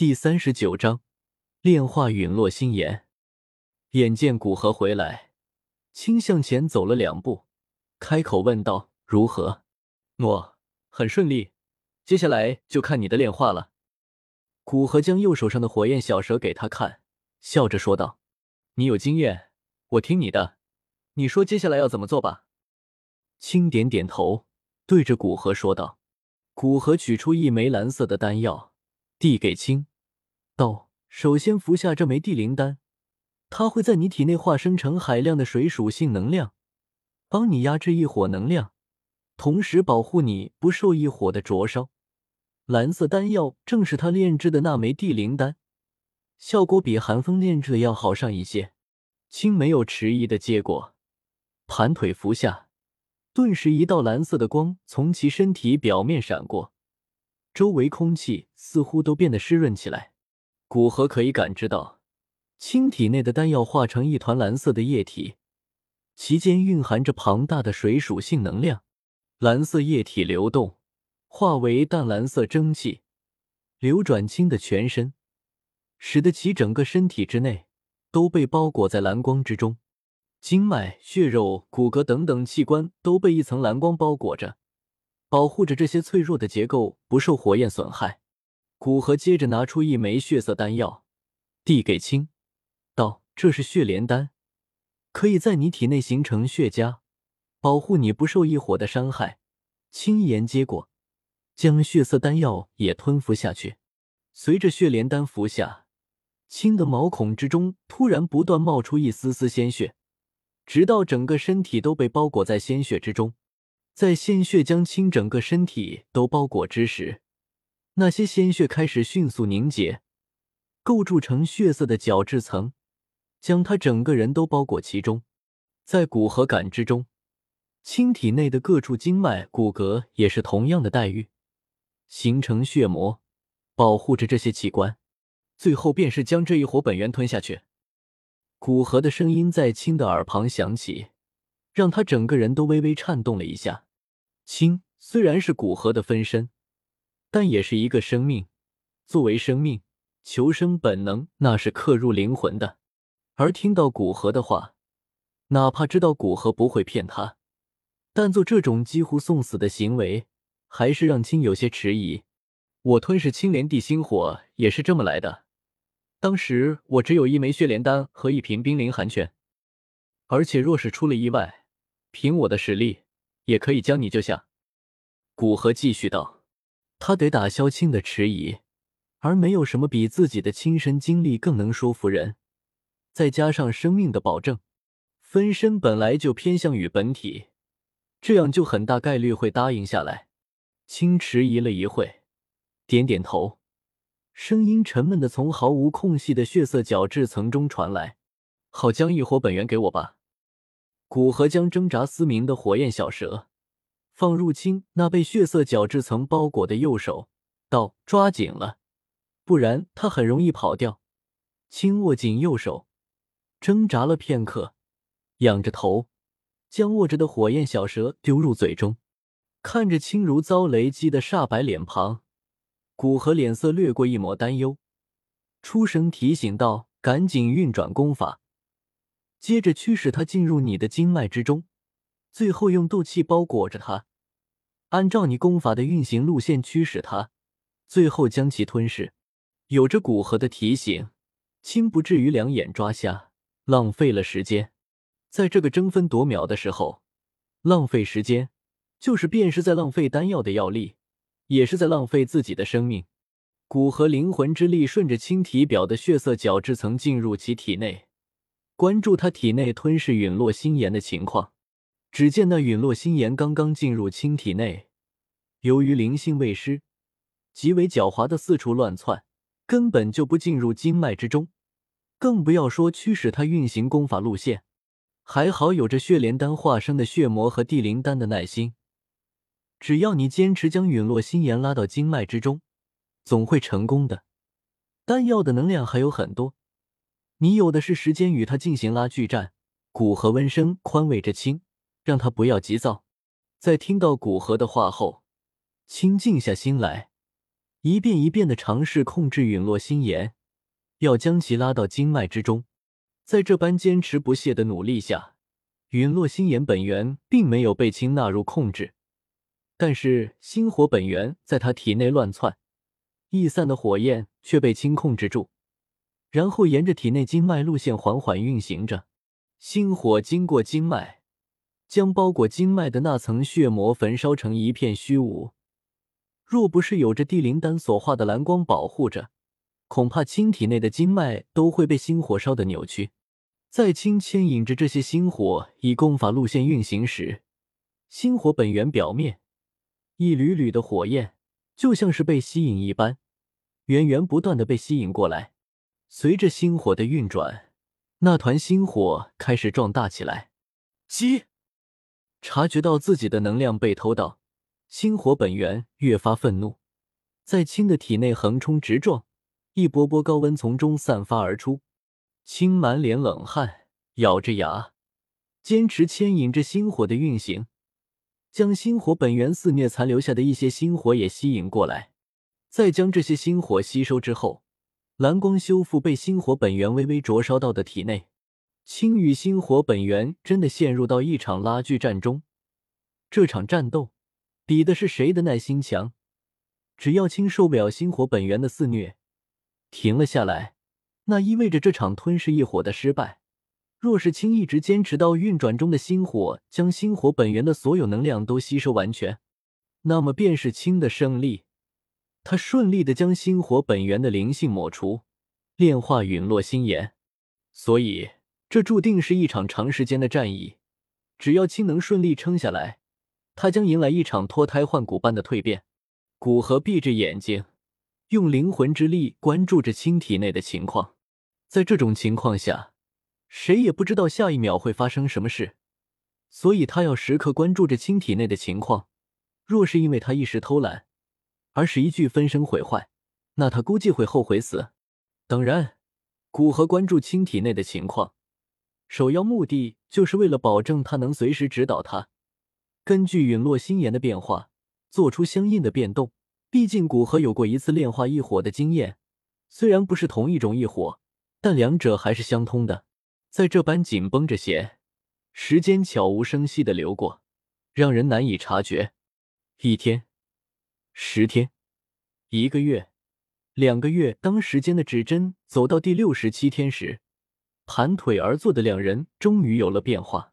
第三十九章炼化陨落心炎。眼见古河回来，青向前走了两步，开口问道：“如何？”“诺，很顺利。接下来就看你的炼化了。”古河将右手上的火焰小蛇给他看，笑着说道：“你有经验，我听你的。你说接下来要怎么做吧。”青点点头，对着古河说道：“古河取出一枚蓝色的丹药，递给青，道：‘首先服下这枚地灵丹，它会在你体内化生成海量的水属性能量，帮你压制异火能量，同时保护你不受异火的灼烧。’蓝色丹药正是他炼制的那枚地灵丹，效果比寒风炼制的要好上一些。”青没有迟疑的接过，盘腿服下。顿时，一道蓝色的光从其身体表面闪过，周围空气似乎都变得湿润起来。古河可以感知到，青体内的丹药化成一团蓝色的液体，其间蕴含着庞大的水属性能量。蓝色液体流动，化为淡蓝色蒸汽，流转青的全身，使得其整个身体之内都被包裹在蓝光之中。经脉、血肉、骨骼等等器官都被一层蓝光包裹着，保护着这些脆弱的结构不受火焰损害。古河接着拿出一枚血色丹药，递给青，道：“这是血莲丹，可以在你体内形成血痂，保护你不受异火的伤害。”青言接过，将血色丹药也吞服下去。随着血莲丹服下，青的毛孔之中突然不断冒出一丝丝鲜血。直到整个身体都被包裹在鲜血之中，在鲜血将青整个身体都包裹之时，那些鲜血开始迅速凝结，构筑成血色的角质层，将他整个人都包裹其中。在骨和感知中，青体内的各处经脉、骨骼也是同样的待遇，形成血膜，保护着这些器官。最后便是将这一火本源吞下去。古河的声音在青的耳旁响起，让他整个人都微微颤动了一下。青虽然是古河的分身，但也是一个生命。作为生命，求生本能那是刻入灵魂的。而听到古河的话，哪怕知道古河不会骗他，但做这种几乎送死的行为，还是让青有些迟疑。我吞噬青莲地心火也是这么来的。当时我只有一枚血莲丹和一瓶冰灵寒泉，而且若是出了意外，凭我的实力也可以将你救下。古河继续道：“他得打消青的迟疑，而没有什么比自己的亲身经历更能说服人。再加上生命的保证，分身本来就偏向于本体，这样就很大概率会答应下来。”青迟疑了一会，点点头。声音沉闷的从毫无空隙的血色角质层中传来：“好，将异火本源给我吧。”古河将挣扎嘶鸣的火焰小蛇放入青那被血色角质层包裹的右手，道：“抓紧了，不然他很容易跑掉。”青握紧右手，挣扎了片刻，仰着头，将握着的火焰小蛇丢入嘴中，看着青如遭雷击的煞白脸庞。古河脸色掠过一抹担忧，出声提醒道：“赶紧运转功法，接着驱使他进入你的经脉之中，最后用斗气包裹着它，按照你功法的运行路线驱使它，最后将其吞噬。”有着古河的提醒，青不至于两眼抓瞎，浪费了时间。在这个争分夺秒的时候，浪费时间，就是便是在浪费丹药的药力。也是在浪费自己的生命。骨和灵魂之力顺着青体表的血色角质层进入其体内，关注他体内吞噬陨落心炎的情况。只见那陨落心炎刚刚进入青体内，由于灵性未失，极为狡猾的四处乱窜，根本就不进入经脉之中，更不要说驱使他运行功法路线。还好有着血莲丹化生的血魔和地灵丹的耐心。只要你坚持将陨落心炎拉到经脉之中，总会成功的。丹药的能量还有很多，你有的是时间与他进行拉锯战。古河温声宽慰着青，让他不要急躁。在听到古河的话后，清静下心来，一遍一遍的尝试控制陨落心炎，要将其拉到经脉之中。在这般坚持不懈的努力下，陨落心炎本源并没有被清纳入控制，但是心火本源在他体内乱窜，易散的火焰却被清控制住，然后沿着体内经脉路线缓缓运行着。心火经过经脉，将包裹经脉的那层血膜焚烧成一片虚无。若不是有着地灵丹所化的蓝光保护着，恐怕青体内的经脉都会被心火烧得扭曲。在青牵引着这些心火以功法路线运行时，心火本源表面一缕缕的火焰就像是被吸引一般，源源不断的被吸引过来。随着心火的运转，那团心火开始壮大起来。吸察觉到自己的能量被偷盗。心火本源越发愤怒，在青的体内横冲直撞，一波波高温从中散发而出。青满脸冷汗，咬着牙，坚持牵引着心火的运行，将心火本源肆虐残留下的一些心火也吸引过来。再将这些心火吸收之后，蓝光修复被心火本源微微灼烧到的体内。青与心火本源真的陷入到一场拉锯战中，这场战斗。比的是谁的耐心强。只要青受不了心火本源的肆虐，停了下来，那意味着这场吞噬异火的失败。若是青一直坚持到运转中的心火将心火本源的所有能量都吸收完全，那么便是青的胜利。他顺利的将心火本源的灵性抹除，炼化陨落心炎。所以，这注定是一场长时间的战役。只要青能顺利撑下来。他将迎来一场脱胎换骨般的蜕变。古河闭着眼睛，用灵魂之力关注着青体内的情况。在这种情况下，谁也不知道下一秒会发生什么事，所以他要时刻关注着青体内的情况。若是因为他一时偷懒而使一具分身毁坏，那他估计会后悔死。当然，古河关注青体内的情况，首要目的就是为了保证他能随时指导他。根据陨落心炎的变化，做出相应的变动。毕竟古河有过一次炼化异火的经验，虽然不是同一种异火，但两者还是相通的。在这般紧绷着弦，时间悄无声息的流过，让人难以察觉。一天，十天，一个月，两个月。当时间的指针走到第六十七天时，盘腿而坐的两人终于有了变化。